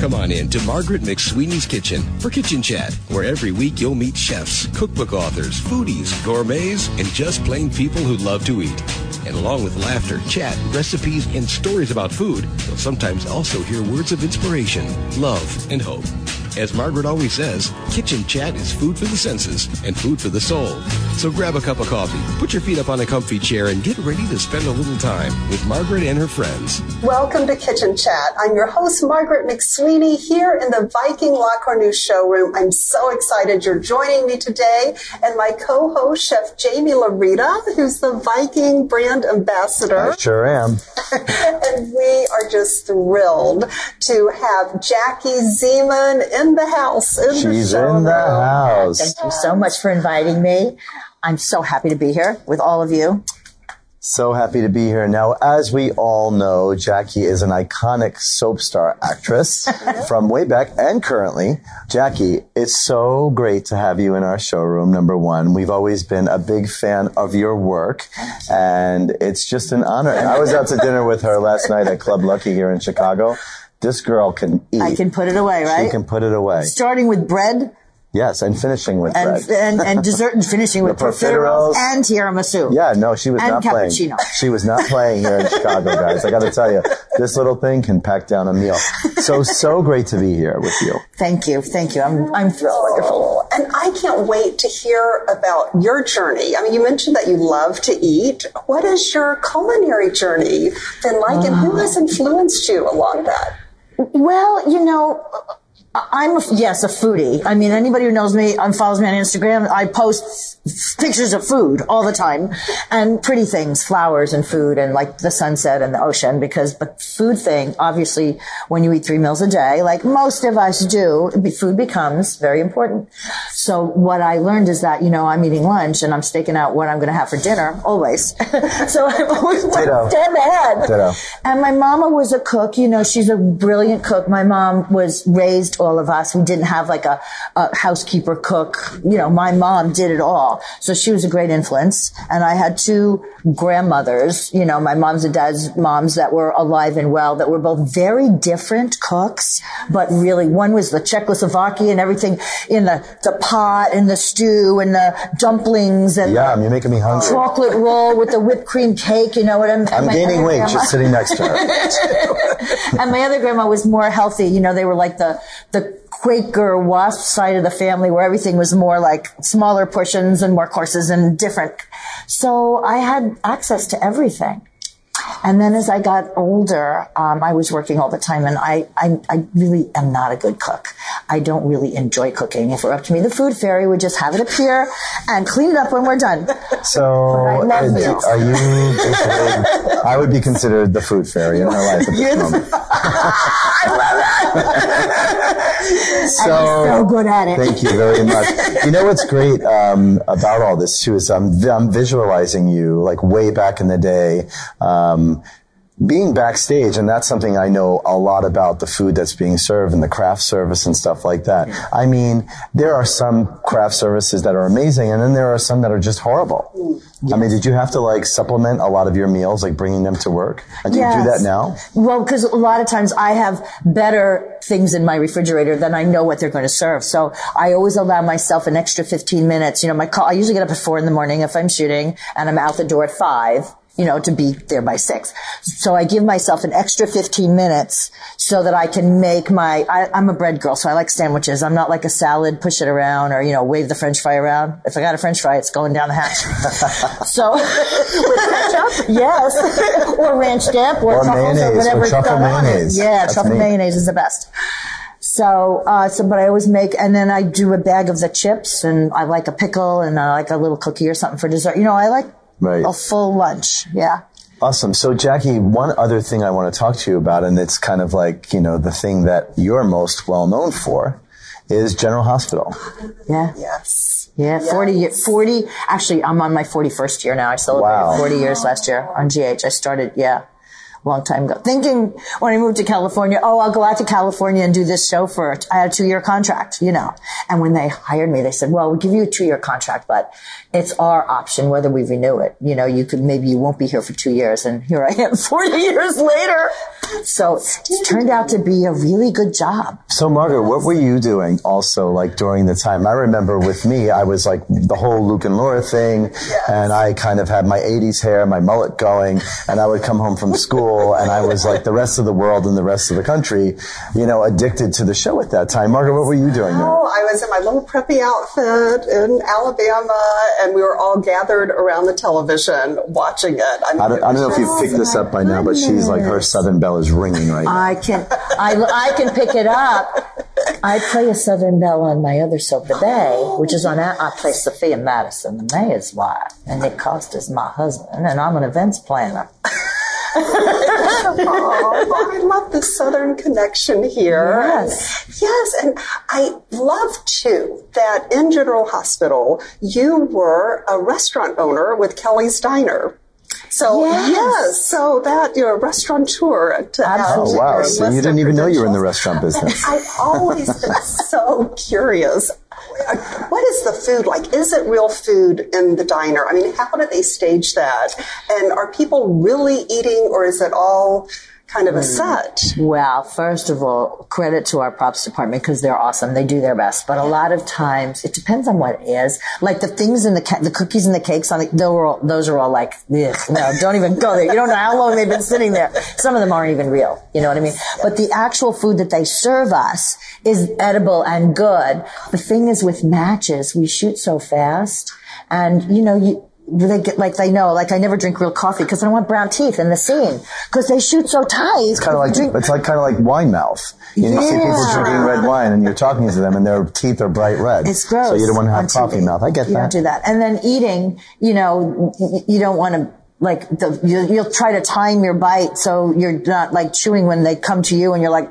Come on in to Margaret McSweeney's Kitchen for Kitchen Chat, where every week you'll meet chefs, cookbook authors, foodies, gourmets, and just plain people who love to eat. And along with laughter, chat, recipes, and stories about food, you'll sometimes also hear words of inspiration, love, and hope. As Margaret always says, kitchen chat is food for the senses and food for the soul. So grab a cup of coffee, put your feet up on a comfy chair, and get ready to spend a little time with Margaret and her friends. Welcome to Kitchen Chat. I'm your host, Margaret McSweeney, here in the Viking La Cornue showroom. I'm so excited you're joining me today, and my co-host, Chef Jaime Laurita, who's the Viking brand ambassador. I sure am. and we are just thrilled to have Jackie Zeman in the house. In She's the in the house. Thank you so much for inviting me. I'm so happy to be here with all of you. So happy to be here. Now, as we all know, Jackie is an iconic soap star actress from way back and currently. Jackie, it's so great to have you in our showroom, number one. We've always been a big fan of your work, and it's just an honor. And I was out to dinner with her last night at Club Lucky here in Chicago. This girl can eat. I can put it away, right? She can put it away. Starting with bread Yes, and finishing with and, bread. and, and dessert and finishing with profiteroles and tiramisu. Yeah, no, she was And not playing. She was not playing here in Chicago, guys. I got to tell you, this little thing can pack down a meal. So, so great to be here with you. Thank you. Thank you. I'm, I'm thrilled. Wonderful. And I can't wait to hear about your journey. I mean, you mentioned that you love to eat. What has your culinary journey been like, and who ah. has influenced you along that? Well, you know, I'm a, yes a foodie. I mean, anybody who knows me and follows me on Instagram, I post pictures of food all the time and pretty things, flowers and food and like the sunset and the ocean. Because, but food thing, obviously, when you eat three meals a day, like most of us do, food becomes very important. So what I learned is that you know I'm eating lunch and I'm staking out what I'm going to have for dinner always. so I'm always Ditto. dead ahead. Ditto. And my mama was a cook. You know, she's a brilliant cook. My mom was raised all of us. We didn't have like a, a housekeeper cook. You know, my mom did it all. So she was a great influence. And I had two grandmothers, you know, my mom's and dad's moms that were alive and well, that were both very different cooks, but really one was the Czechoslovakian, and everything in the, the pot and the stew and the dumplings and yeah, you're making me hungry. chocolate roll with the whipped cream cake. You know what I'm, I'm gaining weight grandma- just sitting next to her. and my other grandma was more healthy. You know, they were like the, the Quaker wasp side of the family where everything was more like smaller portions and more courses and different. So I had access to everything. And then as I got older, um, I was working all the time and I, I, I really am not a good cook. I don't really enjoy cooking. If it were up to me, the food fairy would just have it appear and clean it up when we're done. So, I love is- are you I would be considered the food fairy in her life at this moment. so, so good at it. Thank you very much. You know what's great um, about all this too is I'm, I'm visualizing you like way back in the day. Um, being backstage, and that's something I know a lot about the food that's being served and the craft service and stuff like that. Mm-hmm. I mean, there are some craft services that are amazing, and then there are some that are just horrible. I mean, did you have to like supplement a lot of your meals, like bringing them to work? And do you do that now? Well, because a lot of times I have better things in my refrigerator than I know what they're going to serve. So I always allow myself an extra 15 minutes. You know, my call, I usually get up at four in the morning if I'm shooting and I'm out the door at five. You know, to be there by six. So I give myself an extra 15 minutes so that I can make my, I, I'm a bread girl, so I like sandwiches. I'm not like a salad, push it around or, you know, wave the french fry around. If I got a french fry, it's going down the hatch. so, with ketchup? Yes. or ranch dip or, Or truffles mayonnaise, or or whatever truffle on it. mayonnaise. Yeah, That's truffle me. mayonnaise is the best. So, uh, so, but I always make, and then I do a bag of the chips, and I like a pickle, and I like a little cookie or something for dessert. You know, I like Right. a full lunch. Yeah. Awesome. So, Jackie, one other thing I want to talk to you about, and it's kind of like, you know, the thing that you're most well known for is General Hospital. Yeah. Yes. Yeah. 40, 40, actually, I'm on my 41st year now. I celebrated Wow. 40 years last year on GH. I started, yeah. Long time ago. Thinking when I moved to California, oh, I'll go out to California and do this show for, I had a two year contract, you know. And when they hired me, they said, well, we'll give you a two year contract, but it's our option whether we renew it. You know, you could, maybe you won't be here for two years. And here I am 40 years later. So it turned out to be a really good job. So Margaret, what were you doing also like during the time? I remember with me, I was like the whole Luke and Laura thing yes. and I kind of had my 80s hair, my mullet going and I would come home from school and I was like the rest of the world and the rest of the country, you know, addicted to the show at that time. Margaret, what were you doing there? Oh, I was in my little preppy outfit in Alabama and we were all gathered around the television watching it. I, mean, I, don't, I don't know if you've picked this up by now, but she's like her Southern Belle is ringing right now. I can, I, I can pick it up. I play a Southern Belle on my other soap, The Bay, which is on, I play Sophia Madison, the mayor's wife, and Nick Costa's my husband, and I'm an events planner. Oh, I love the Southern connection here. Yes. Yes, and I love too that in General Hospital you were a restaurant owner with Kelly's Diner. So yes. yes, so that you're a restaurateur. To oh wow! So you didn't even know you were in the restaurant business. I've always been so curious. What is the food like? Is it real food in the diner? I mean, how do they stage that? And are people really eating, or is it all? Kind of a hmm. set. Well, first of all, credit to our props department because they're awesome. They do their best. But a lot of times, it depends on what it is. Like the things in the ca- the cookies and the cakes on the, those are all, those are all like, no, don't even go there. You don't know how long they've been sitting there. Some of them aren't even real. You know what I mean? But the actual food that they serve us is edible and good. The thing is with matches, we shoot so fast. And, you know, you, they get like they know like I never drink real coffee because I don't want brown teeth in the scene because they shoot so tight. It's kind of like drink- it's like kind of like wine mouth. You, yeah. see people drinking red wine and you're talking to them and their teeth are bright red. It's gross. So you don't want to have coffee TV. mouth. I get you that. don't do that. And then eating, you know, you don't want to like the, you, you'll try to time your bite so you're not like chewing when they come to you and you're like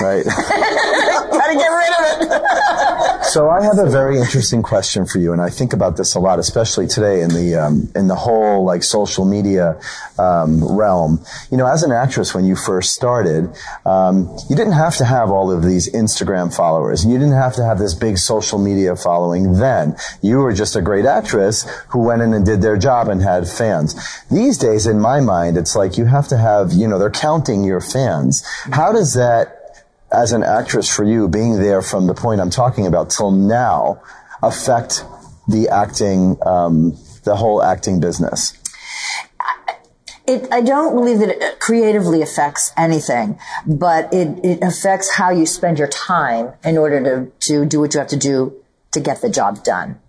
Right. Gotta get rid of it. so I have a very interesting question for you, and I think about this a lot, especially today in the um, in the whole like social media um, realm. You know, as an actress, when you first started, um, you didn't have to have all of these Instagram followers, and you didn't have to have this big social media following. Then you were just a great actress who went in and did their job and had fans. These days, in my mind, it's like you have to have. You know, they're counting your fans. How does that as an actress for you, being there from the point I'm talking about till now, affect the acting, um, the whole acting business? It, I don't believe that it creatively affects anything, but it, it affects how you spend your time in order to, to do what you have to do to get the job done.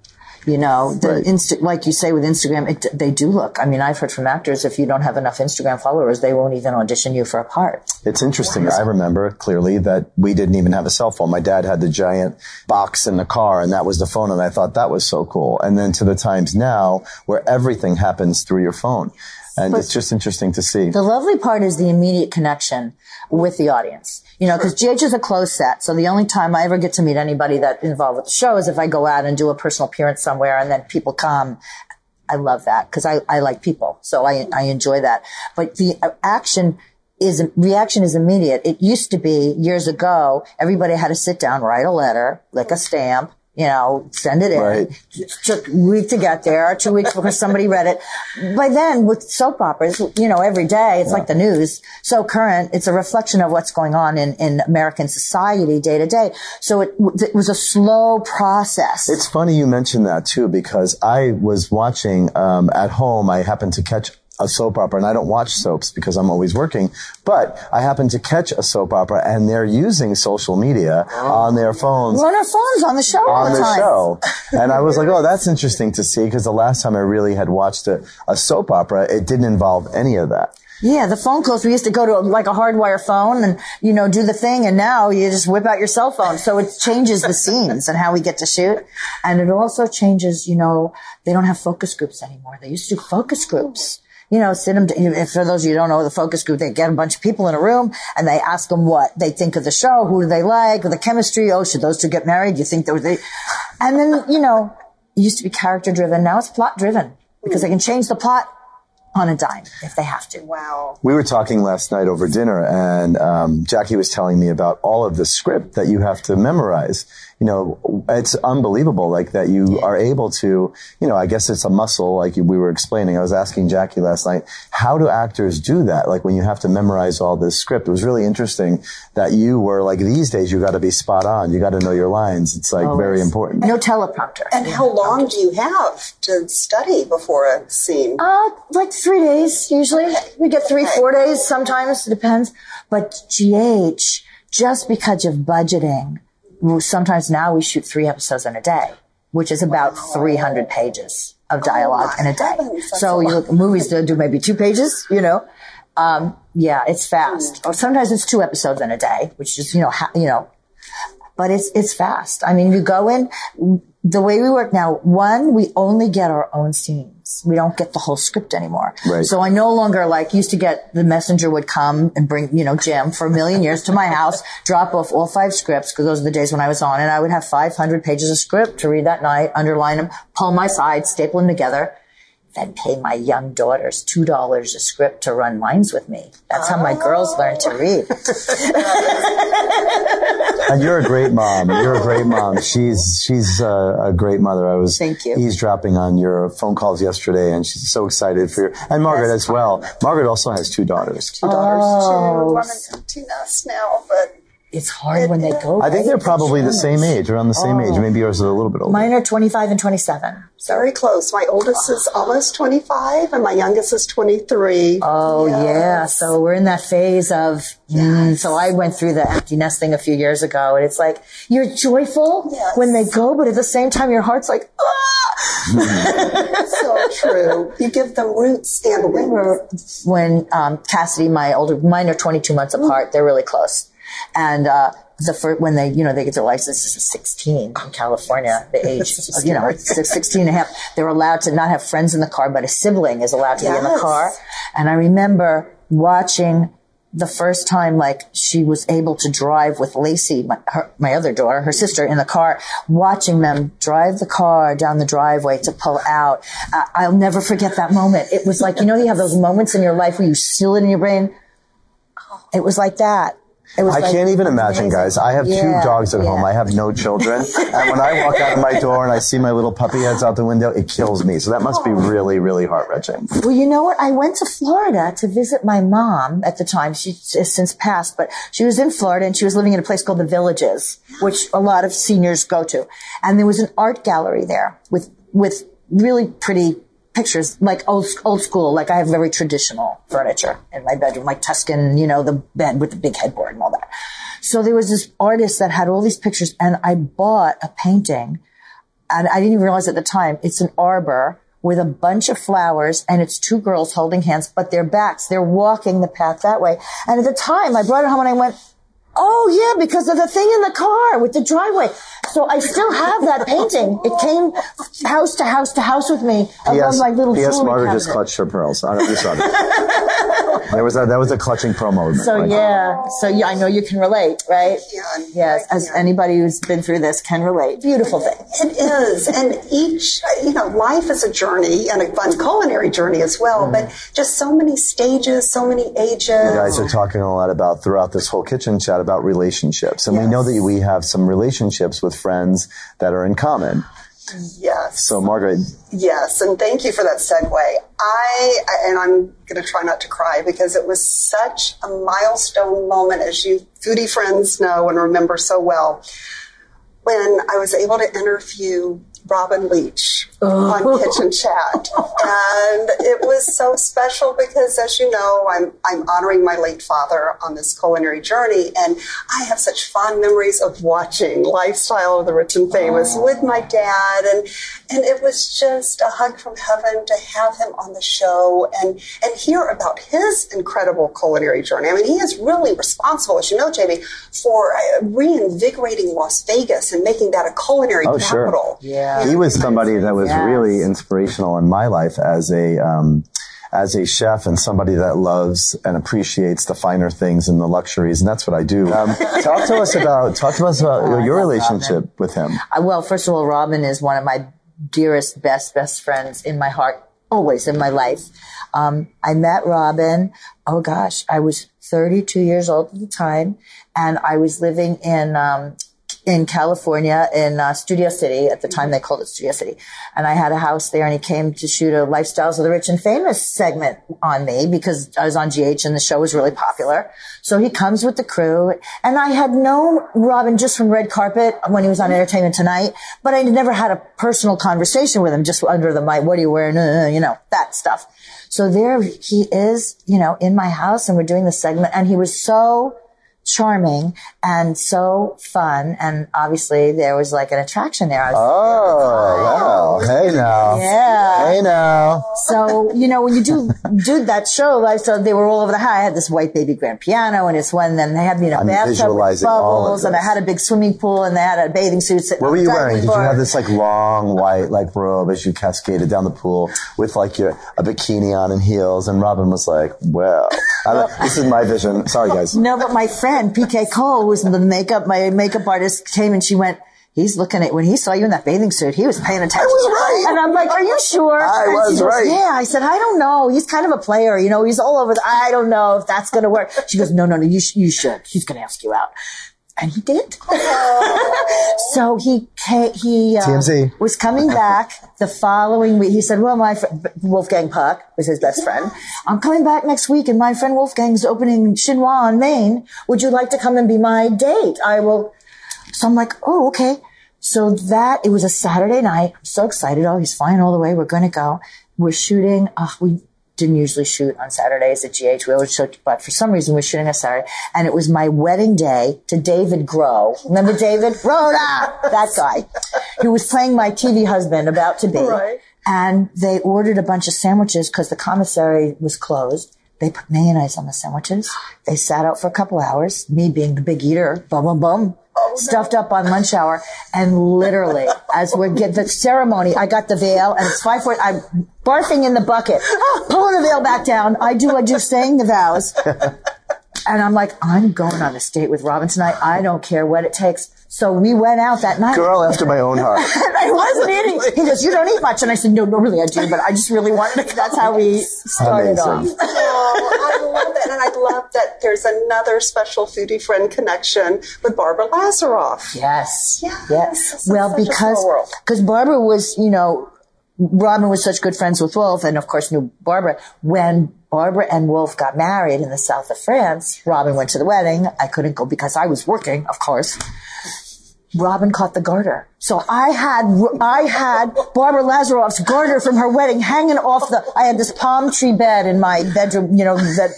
You know, the right. Insta- like you say with Instagram, it, they do look. I mean, I've heard from actors if you don't have enough Instagram followers, they won't even audition you for a part. It's interesting. I remember clearly that we didn't even have a cell phone. My dad had the giant box in the car, and that was the phone, and I thought that was so cool. And then to the times now where everything happens through your phone. And but it's just interesting to see. The lovely part is the immediate connection with the audience. You know, because GH is a closed set, so the only time I ever get to meet anybody that involved with the show is if I go out and do a personal appearance somewhere, and then people come. I love that because I, I like people, so I I enjoy that. But the uh, action is reaction is immediate. It used to be years ago, everybody had to sit down, write a letter, lick a stamp, you know, send it in. Right. It took a week to get there, two weeks because somebody read it. By then, with soap operas, you know, every day, it's yeah. like the news. So current, it's a reflection of what's going on in, in American society day to day. So it, it was a slow process. It's funny you mentioned that too, because I was watching, um, at home, I happened to catch a soap opera and I don't watch soaps because I'm always working, but I happen to catch a soap opera and they're using social media oh. on their phones. on our phones on the show on the, the show. And I was like, oh, that's interesting to see because the last time I really had watched a, a soap opera, it didn't involve any of that. Yeah, the phone calls. We used to go to like a hardwire phone and, you know, do the thing. And now you just whip out your cell phone. So it changes the scenes and how we get to shoot. And it also changes, you know, they don't have focus groups anymore. They used to do focus groups you know, sit them, if for those of you who don't know the focus group, they get a bunch of people in a room and they ask them what they think of the show, who do they like, the chemistry, oh, should those two get married? You think they they, and then, you know, it used to be character driven. Now it's plot driven because they can change the plot on a dime if they have to. Wow. We were talking last night over dinner, and um, Jackie was telling me about all of the script that you have to memorize. You know, it's unbelievable, like that you are able to. You know, I guess it's a muscle, like we were explaining. I was asking Jackie last night, how do actors do that? Like when you have to memorize all this script. It was really interesting that you were like these days. You got to be spot on. You got to know your lines. It's like very important. No teleprompter. And how long do you have to study before a scene? Uh, like three days usually. We get three, four days sometimes. It depends. But GH, just because of budgeting, well, sometimes now we shoot three episodes in a day, which is about 300 pages of dialogue my in a day. So you look, movies do, do maybe two pages, you know. Um, yeah, it's fast. Or sometimes it's two episodes in a day, which is, you know, ha- you know, but it's it's fast. I mean, you go in the way we work now. One, we only get our own scenes. We don't get the whole script anymore. Right. So I no longer like used to get the messenger would come and bring you know Jim for a million years to my house, drop off all five scripts because those are the days when I was on, and I would have 500 pages of script to read that night, underline them, pull my sides, staple them together. Then pay my young daughters two dollars a script to run lines with me. That's how my oh. girls learn to read. And you're a great mom. You're a great mom. She's she's a, a great mother. I was Thank you. eavesdropping on your phone calls yesterday, and she's so excited for you. And Margaret as well. Margaret also has two daughters. Two daughters Oh. too. One an empty nest now, but It's hard when they go. I think they're probably the same age, around the same age. Maybe yours are a little bit older. Mine are 25 and 27. very close. My oldest is almost 25 and my youngest is 23. Oh Yes. yeah. So we're in that phase of, mm, so I went through the empty nesting a few years ago and it's like, you're joyful Yes. when they go, but at the same time, your heart's like, ah! so true. You give them roots and wings. remember when um, Cassidy, my older, mine are 22 months apart. They're really close. And uh, the first, when they, you know, they get their licenses at 16 in California, the age, you know, it's 16 and a half, they're allowed to not have friends in the car, but a sibling is allowed to be in the car. And I remember watching the first time, like she was able to drive with Lacey, my, her, my other daughter, her sister, in the car, watching them drive the car down the driveway to pull out. Uh, I'll never forget that moment. It was like, you know, you have those moments in your life where you seal it in your brain. It was like that. I like- can't even imagine, guys. I have two dogs at home. I have no children. and when I walk out of my door and I see my little puppy heads out the window, it kills me. So that must be oh. really, really heart wrenching. Well, you know what? I went to Florida to visit my mom at the time. She's since passed, but she was in Florida and she was living in a place called the Villages, which a lot of seniors go to. And there was an art gallery there with, with really pretty pictures, like old, old school. Like I have very traditional furniture in my bedroom, like Tuscan, you know, the bed with the big headboard and all that. So there was this artist that had all these pictures and I bought a painting and I didn't even realize at the time it's an arbor with a bunch of flowers and it's two girls holding hands, but their backs, they're walking the path that way. And at the time I brought it home and I went, Oh yeah, because of the thing in the car with the driveway. So I still have that painting. It came house to house to house with me Yes, P.S. my little P.S. jewelry Margaret just cabinet. clutched her pearls. I don't know if you saw that. there was a, that was a clutching promo. So Like, yeah, so yeah, I know you can relate, right? can. Yes, I as can. anybody who's been through this can relate. Beautiful thing. It is. And each, you know, life is a journey and a fun culinary journey as well, mm-hmm. but just so many stages, so many ages. You guys are talking a lot about throughout this whole kitchen chat about relationships. And we know that we have some relationships with friends that are in common. Yes. So Margaret, Yes, and thank you for that segue. I, and I'm going to try not to cry because it was such a milestone moment, as you foodie friends know and remember so well, when I was able to interview Robin Leach on Kitchen Chat. And it was so special because, as you know, I'm, I'm honoring my late father on this culinary journey. And I have such fond memories of watching Lifestyle of the Rich and Famous with my dad. And, and it was just a hug from heaven to have him on the show and, and hear about his incredible culinary journey. I mean, he is really responsible, as you know, Jaime, for uh, reinvigorating Las Vegas and making that a culinary Oh, sure. capital. Yeah. he was somebody that was Yes. really inspirational in my life as a um, as a chef and somebody that loves and appreciates the finer things and the luxuries, and that's what I do. Um, talk to us about talk to us about your, your relationship with him. Uh, Well, first of all, Robin is one of my dearest, best, best friends in my heart always in my life. Um, I met Robin. Oh gosh, I was 32 years old at the time and I was living in, um, in California in uh, Studio City. At the time, they called it Studio City. And I had a house there and he came to shoot a Lifestyles of the Rich and Famous segment on me because I was on GH and the show was really popular. So he comes with the crew and I had known Robin just from red carpet when he was on Entertainment Tonight, but I never had a personal conversation with him just under the mic. What are you wearing? Uh, you know, that stuff. So there he is, you know, in my house and we're doing the segment and he was so charming and so fun. And obviously there was like an attraction there. Was, Oh, wow. Oh. Hey now. yeah. Hey now. So, you know, when you do, do that show, like, so they were all over the high. I had this white baby grand piano and it's when then they had me in a I'm bathtub with bubbles and I had a big swimming pool and they had a bathing suit. What were you wearing? Did you have this like long white like robe as you cascaded down the pool with like your a bikini on and heels? And Robin was like, "Well, I, this is my vision." Sorry, guys. No, but my friend PK Cole, was the makeup, my makeup artist, came and she went. He's looking at when he saw you in that bathing suit. He was paying attention. I was right. and I'm like, "Are you sure?" I And was goes, right. Yeah, I said, "I don't know. He's kind of a player, you know. He's all over. The, I don't know if that's going to work." She goes, "No, no, no. You sh- you should. He's going to ask you out." And he did. so he ca he uh, TMZ. was coming back the following week. He said, "Well, my fr- Wolfgang Puck was his best friend. I'm coming back next week, and my friend Wolfgang's opening Chinois on Main. Would you like to come and be my date? I will." So I'm like, "Oh, okay." So that it was a Saturday night. I'm so excited. Oh, he's flying all the way. We're going to go. We're shooting. Uh, we didn't usually shoot on Saturdays at GH. We always shoot, but for some reason we're shooting on Saturday. And it was my wedding day to David Groh. Remember David? Rhoda! That guy. Who was playing my TV husband about to be. Right. And they ordered a bunch of sandwiches because the commissary was closed. They put mayonnaise on the sandwiches. They sat out for a couple hours, me being the big eater, boom, boom, boom, stuffed up on lunch hour. And literally, as we're getting the ceremony, I got the veil and it's five four, I'm barfing in the bucket, pulling the veil back down. I do, I do saying the vows. And I'm like, I'm going on a date with Robin tonight. I don't care what it takes. So we went out that night. Girl after my own heart. And I wasn't eating. He goes, you don't eat much. And I said, no, no, really I do, but I just really wanted to. That's how we started Amazing. off. Oh, I love that. And I love that there's another special foodie friend connection with Barbara Lazaroff. Yes. Yes. Yes. Well, because, because Barbara was, you know, Robin was such good friends with Wolf and of course knew Barbara. When Barbara and Wolf got married in the south of France, Robin went to the wedding. I couldn't go because I was working, of course. Robin caught the garter. So I had, I had Barbara Lazaroff's garter from her wedding hanging off the, I had this palm tree bed in my bedroom, you know, that,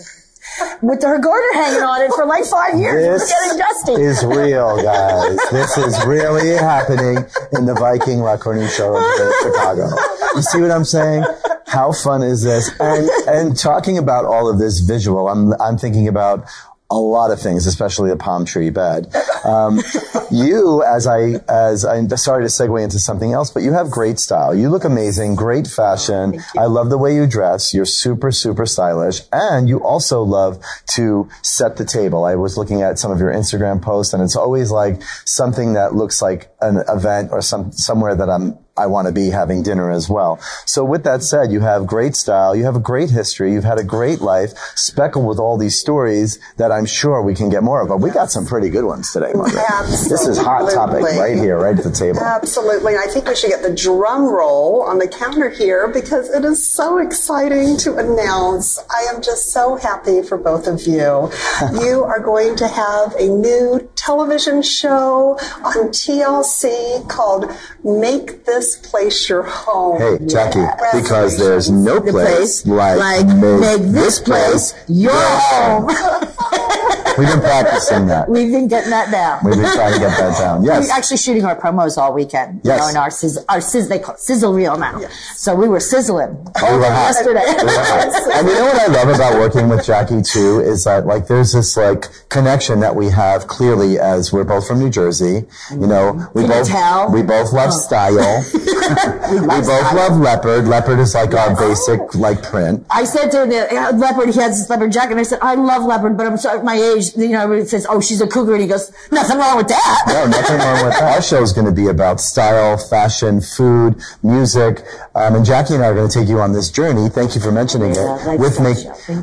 with her garter hanging on it for like five years. It was This getting dusty. is real, guys. This is really happening in the Viking La Cornue show in Chicago. You see what I'm saying? How fun is this? And and talking about all of this visual, I'm I'm thinking about a lot of things, especially the palm tree bed. Um, you, as I as I started to segue into something else, but you have great style. You look amazing, great fashion. I love the way you dress. You're super super stylish, and you also love to set the table. I was looking at some of your Instagram posts, and it's always like something that looks like an event or some somewhere that I'm I want to be having dinner as well. So with that said, you have great style, you have a great history, you've had a great life, speckled with all these stories that I'm sure we can get more of. But we got some pretty good ones today, Margaret. This is hot topic Absolutely. right here, right at the table. Absolutely. And I think we should get the drum roll on the counter here because it is so exciting to announce. I am just so happy for both of you. you are going to have a new television show on TLC called Make This Place Your Home. Hey, Jackie, because there's no place, place like, like make, make this place your home. We've been practicing that. We've been getting that down. We've been trying to get that down. Yes. We're actually shooting our promos all weekend. You Yes. know, in our sizzle, our sizz, they call it sizzle reel now. Yes. So we were sizzling We were yesterday. We were hot. and you know what I love about working with Jackie too is that like there's this like connection that we have clearly as we're both from New Jersey. You know, we Can you both tell? we both love style. we both love leopard. Leopard is like our basic like print. I said to the uh, leopard, he has this leopard jacket, and I said, I love leopard, but I'm sorry, my age, you know, everybody says, oh, she's a cougar. And he goes, nothing wrong with that. No, nothing wrong with that. Our show is going to be about style, fashion, food, music. Um, and Jackie and I are going to take you on this journey. Thank you for mentioning Yeah, it. with me.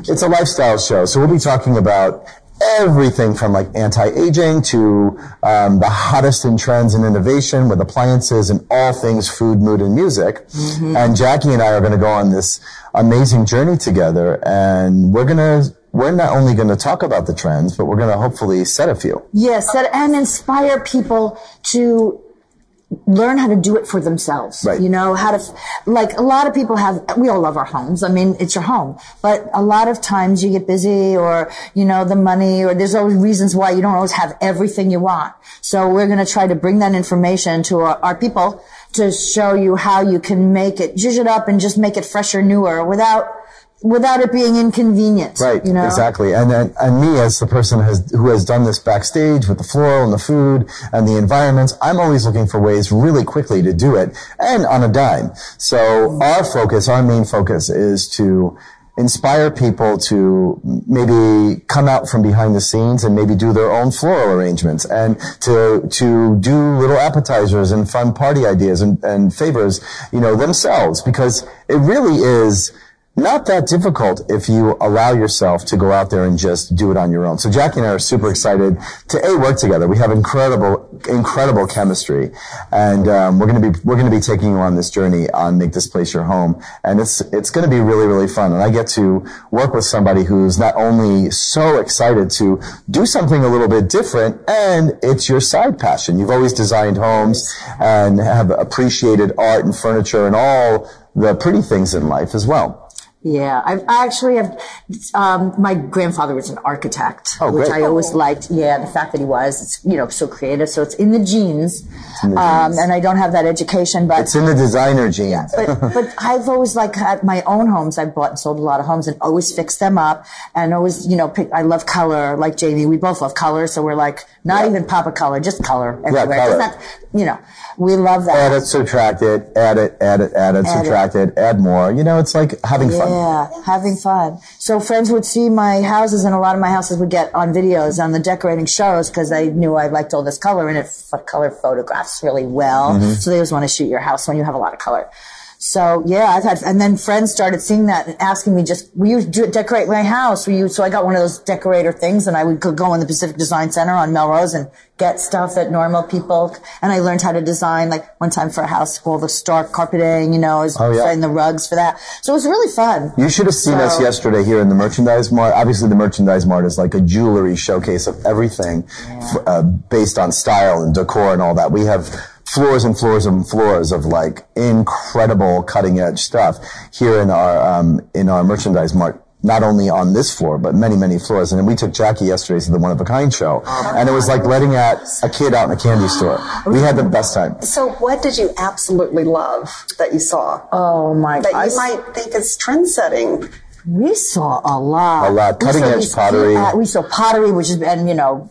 It's a lifestyle show. So we'll be talking about everything from like anti-aging to um, the hottest in trends and innovation with appliances and all things food, mood, and music. Mm-hmm. And Jackie and I are going to go on this amazing journey together, and we're going to. We're not only going to talk about the trends, but we're going to hopefully set a few. Yes, that, and inspire people to learn how to do it for themselves. Right. You know, how to, like a lot of people have, we all love our homes. I mean, it's your home, but a lot of times you get busy or, you know, the money or there's always reasons why you don't always have everything you want. So we're going to try to bring that information to our, our people to show you how you can make it, zhuzh it up and just make it fresher, newer without, without it being inconvenient. Right, You know? exactly. And, and and me as the person has, who has done this backstage with the floral and the food and the environments, I'm always looking for ways really quickly to do it and on a dime. So our focus, our main focus is to inspire people to maybe come out from behind the scenes and maybe do their own floral arrangements and to to do little appetizers and fun party ideas and, and favors, you know, themselves because it really is not that difficult if you allow yourself to go out there and just do it on your own. So Jackie and I are super excited to a work together. We have incredible, incredible chemistry, and um, we're going to be we're going to be taking you on this journey on make this place your home, and it's it's going to be really really fun. And I get to work with somebody who's not only so excited to do something a little bit different, and it's your side passion. You've always designed homes and have appreciated art and furniture and all the pretty things in life as well. Yeah, I've, I actually have. Um, my grandfather was an architect, Oh, which great. I always liked. Yeah, the fact that he was, it's you know, so creative. So it's in the genes, in the um, genes. and I don't have that education, but It's in the designer genes. but but I've always like had my own homes. I've bought and sold a lot of homes and always fixed them up and always you know pick. I love color, like Jaime. We both love color, so we're like not even pop a color, just color everywhere. color. Just not- you know, we love that. add it, subtract it, add it, add it, add it, Add subtract it. add more. You know, it's like having fun. Yeah, having fun. So friends would see my houses, and a lot of my houses would get on videos on the decorating shows because they knew I liked all this color, and it f- color photographs really well. Mm-hmm. So they always want to shoot your house when you have a lot of color. So yeah, I've had, and then friends started seeing that and asking me, just will you do, decorate my house? Will you? So I got one of those decorator things, and I would go- in the Pacific Design Center on Melrose and get stuff that normal people. And I learned how to design, like one time for a house, all the stark carpeting, you know, Oh, yeah. the rugs for that. So it was really fun. You should have seen us yesterday here in the merchandise mart. Obviously, the merchandise mart is like a jewelry showcase of everything f- uh, based on style and decor and all that. We have floors and floors and floors of like incredible cutting edge stuff here in our um, in our merchandise mart. Not only on this floor, but many, many floors. And we took Jackie yesterday to the One of a Kind show, and it was like letting out a kid out in a candy store. We had the best time. So, what did you absolutely love that you saw Oh my that god. you might think is trend setting? We saw a lot. A lot. Cutting edge pottery. we saw pottery, which is, and you know,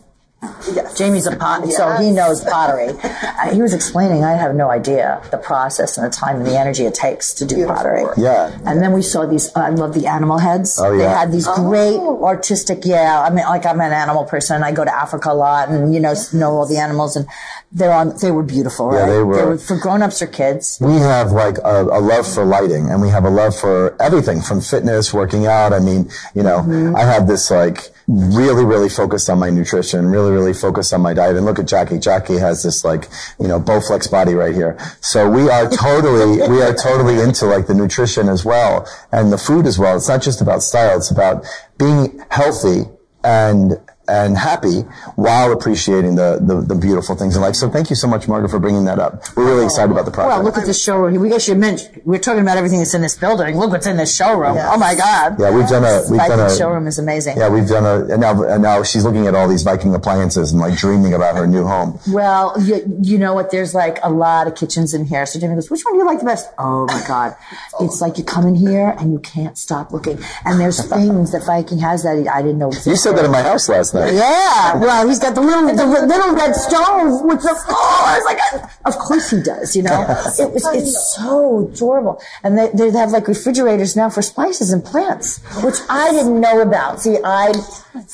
Yes. Jaime's a pot, so he knows pottery. Uh, he was explaining, I have no idea the process and the time and the energy it takes to do pottery. Yeah. And then we saw these, I love the animal heads. Oh, They had these great artistic, yeah, I mean, like I'm an animal person. I go to Africa a lot and, you know, know all the animals and they're on, they were beautiful, Yeah, right? they were. for grown-ups or kids. we have like a, a love for lighting and we have a love for everything from fitness, working out. I mean, you know, I have this like really, really focused on my nutrition, really, really focused on my diet. And look at Jackie. Jackie has this like, you know, Bowflex body right here. So we are totally, we are totally into like the nutrition as well and the food as well. It's not just about style. It's about being healthy and and happy while appreciating the, the, the beautiful things in life. So thank you so much, Margaret, for bringing that up. We're really excited about the project. Well, look at this showroom. We should mention, we're talking about everything that's in this building. Look what's in this showroom. Yes. Oh my God. Yeah, we've done a we've Viking done a showroom is amazing. Yeah, we've done a and now and now she's looking at all these Viking appliances and like dreaming about her new home. Well, you, you know what? There's like a lot of kitchens in here. So Jimmy goes, which one do you like the best? Oh my God. Oh. It's like you come in here and you can't stop looking. And there's things that Viking has that I didn't know. You said that in my house last night. Yeah, well, he's got the little, the little red stove with the, it's like, of course he does, you know. It was, it's so adorable. And they, they have like refrigerators now for spices and plants, which I didn't know about. See, I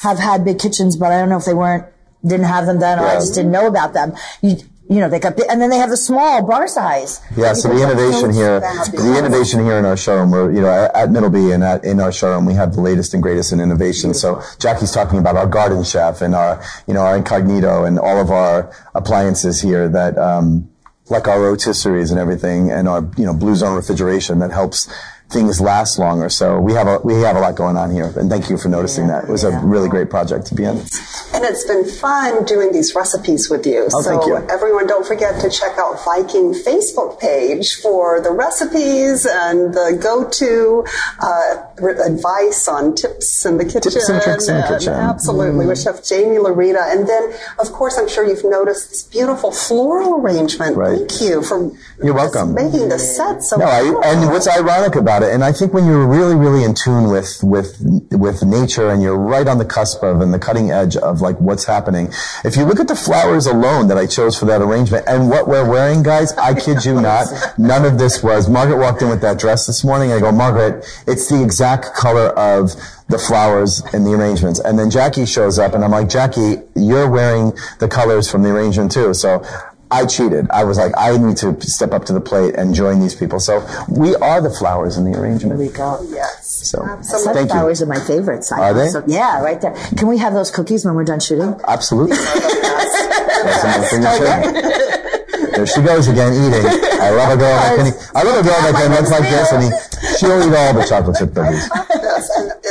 have had big kitchens, but I don't know if they weren't, didn't have them then, or I just didn't know about them. You, you know, they got, big, and then they have the small bar size. Yeah, so the innovation here, the innovation here in our showroom, we're, you know, at, at Middleby and at, in our showroom, we have the latest and greatest in innovation. So Jackie's talking about our garden chef and our, you know, our incognito and all of our appliances here that, um, like our rotisseries and everything and our, you know, Blue Zone refrigeration that helps things last longer. So we have a, we have a lot going on here. And thank you for noticing that. It was a really great project to be in. And it's been fun doing these recipes with you. Oh, so thank you. everyone don't forget to check out Viking Facebook page for the recipes and the go-to uh, advice on tips in the kitchen. Tips and tricks in the and kitchen. Absolutely, with Chef Jaime Laurita. And then, of course, I'm sure you've noticed this beautiful floral arrangement. Right. Thank you for You're welcome. making the set so No, I, and what's ironic about it, and I think when you're really, really in tune with with with nature, and you're right on the cusp of and the cutting edge of like what's happening. If you look at the flowers alone that I chose for that arrangement, and what we're wearing, guys, I kid you not, none of this was. Margaret walked in with that dress this morning, and I go, Margaret, it's the exact color of the flowers in the arrangements. And then Jackie shows up, and I'm like, Jackie, you're wearing the colors from the arrangement too. So I cheated. I was like, I need to step up to the plate and join these people. So we are the flowers in the arrangement. There we go. yes. So Absolutely. thank you. Sunflowers are my favorites. I Are they? So, yeah, right there. Can we have those cookies when we're done shooting? Absolutely. That's my signature. There she goes again eating. I love a girl that can eat. I love a girl that can look like this and eat. She'll eat all the chocolate chip cookies.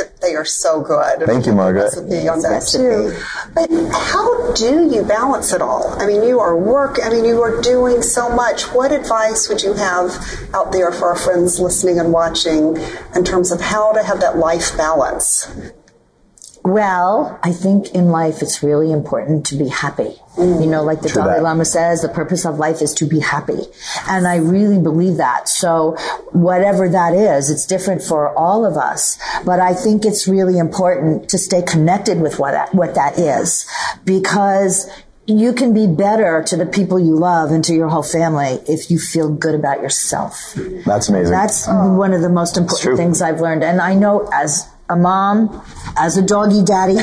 Yes, and it, they are so good. Thank you, Margaret. Recipe on that Recipe. too. But how do you balance it all? I mean, you are work. I mean, you are doing so much. What advice would you have out there for our friends listening and watching in terms of how to have that life balance? Well, I think in life it's really important to be happy. You know, like the True Dalai that. Lama says, the purpose of life is to be happy. And I really believe that. So whatever that is, it's different for all of us. But I think it's really important to stay connected with what that, what that is because you can be better to the people you love and to your whole family if you feel good about yourself. That's amazing. That's one of the most important things I've learned. And I know as a mom, as a doggy daddy,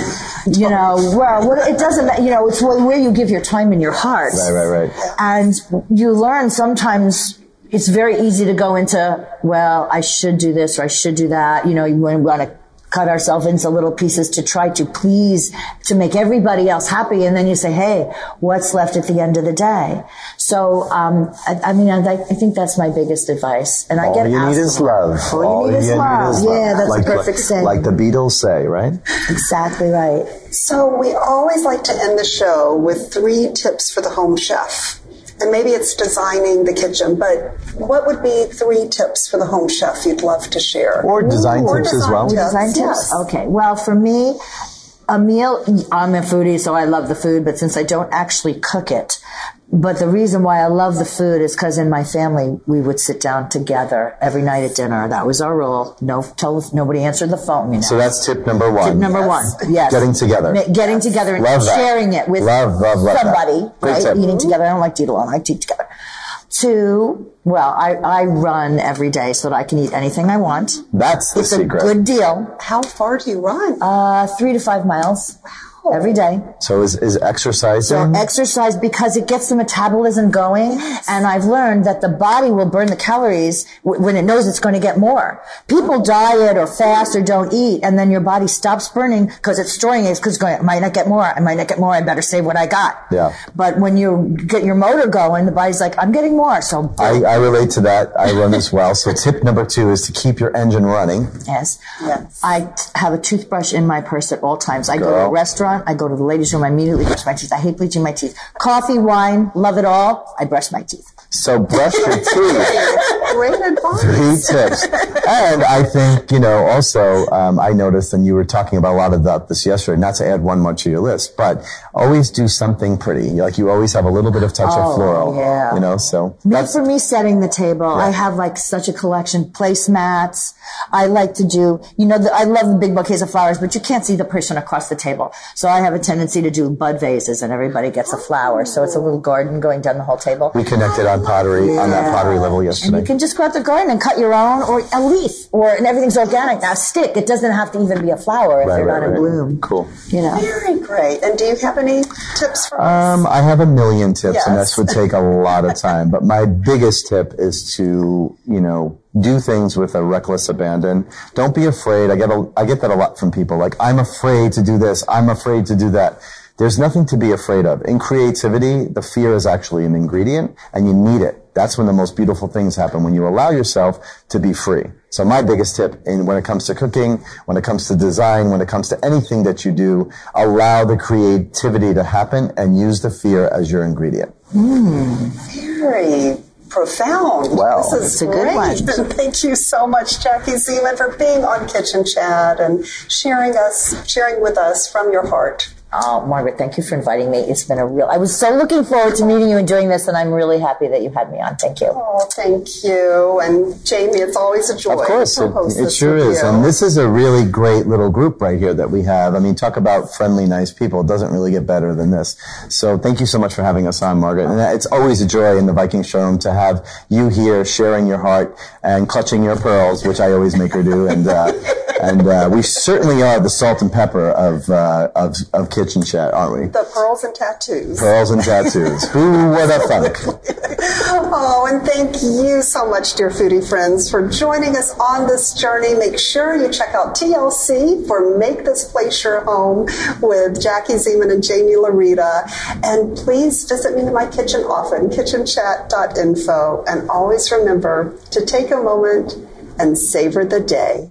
you know, well, what, it doesn't you know, it's where where you give your time and your heart. Right, right, right. And you learn sometimes it's very easy to go into, well, I should do this or I should do that. You know, you want to cut ourselves into little pieces to try to please, to make everybody else happy. And then you say, hey, what's left at the end of the day? So, um, I, I mean, I, I think that's my biggest advice. And I All get you asked need is love. All you need is love. Yeah, that's like, the perfect like, saying. Like the Beatles say, right? exactly right. So we always like to end the show with three tips for the home chef. And maybe it's designing the kitchen, but what would be three tips for the home chef you'd love to share? Or design Or tips as design well. tips. Design tips? Yes. Okay. Well, for me, a meal, I'm a foodie, so I love the food, but since I don't actually cook it, but the reason why I love the food is because in my family, we would sit down together every night at dinner. That was our rule. No, tele- nobody answered the phone, you know. So that's tip number one. Tip number one, yes. Getting together. Getting together and Love that. sharing it with Love, love, love somebody, right? Eating together. I don't like to eat alone. I like to eat together. Two, well, I, I run every day so that I can eat anything I want. That's the It's a secret. good deal. How far do you run? Uh, three to five miles every day. so is, is exercising? Exercise because it gets the metabolism going. And I've learned that the body will burn the calories w- when it knows it's going to get more. People diet or fast or don't eat and then your body stops burning because it's storing it because I might not get more. I might not get more. I better save what I got. Yeah. But when you get your motor going, the body's like, I'm getting more. So I, I relate to that. I run as well. So tip number two is to keep your engine running. Yes. Yes. I t- have a toothbrush in my purse at all times. I go to a Girl. Restaurant, I go to the ladies' room, I immediately brush my teeth. I hate bleaching my teeth. Coffee, wine, love it all. I brush my teeth. So brush your teeth. Great advice. Three tips. And I think, you know, also, um, I noticed, and you were talking about a lot about this yesterday, not to add one more to your list, but always do something pretty. Like you always have a little bit of touch Oh, of floral. yeah. You know, so Me, that's, for me, setting the table, I have like such a collection. Placemats. I like to do, you know, the, I love the big bouquets of flowers, but you can't see the person across the table. So So I have a tendency to do bud vases and everybody gets a flower. So it's a little garden going down the whole table. We connected on pottery, on that pottery level And you can just go out the garden and cut your own or a leaf or, and everything's organic. Now stick. It doesn't have to even be a flower if Right, they're right, not in bloom. Cool. You know. Very great. And do you have any tips for us? Um, I have a million tips, and this would take a lot of time. But my biggest tip is to, you know, do things with a reckless abandon. Don't be afraid. I get a, I get that a lot from people. Like, I'm afraid to do this. I'm afraid to do that. There's nothing to be afraid of. In creativity, the fear is actually an ingredient, and you need it. That's when the most beautiful things happen, when you allow yourself to be free. So my biggest tip in when it comes to cooking, when it comes to design, when it comes to anything that you do, allow the creativity to happen and use the fear as your ingredient. Mm. Very profound. Wow. This is It's a good one. And thank you so much, Jackie Zeman, for being on Kitchen Chat and sharing us, sharing with us from your heart. Oh, Margaret, thank you for inviting me. It's been a real, I was so looking forward to meeting you and doing this, and I'm really happy that you had me on. Thank you. Oh, thank you. And Jaime, it's always a joy. Of course, to it, host it sure is. you. And this is a really great little group right here that we have. I mean, talk about friendly, nice people. It doesn't really get better than this. So thank you so much for having us on, Margaret. And it's always a joy in the Viking showroom to have you here sharing your heart and clutching your pearls, which I always make her do. And, uh, and, uh, we certainly are the salt and pepper of, uh, of, of kitchen chat, aren't we? the pearls and tattoos. Pearls and tattoos. Who would have thunk? Oh, and thank you so much, dear foodie friends, for joining us on this journey. Make sure you check out TLC for Make This Place Your Home with Jackie Zeman and Jaime Laurita. And please visit me in my kitchen often, kitchenchat.info. And always remember to take a moment and savor the day.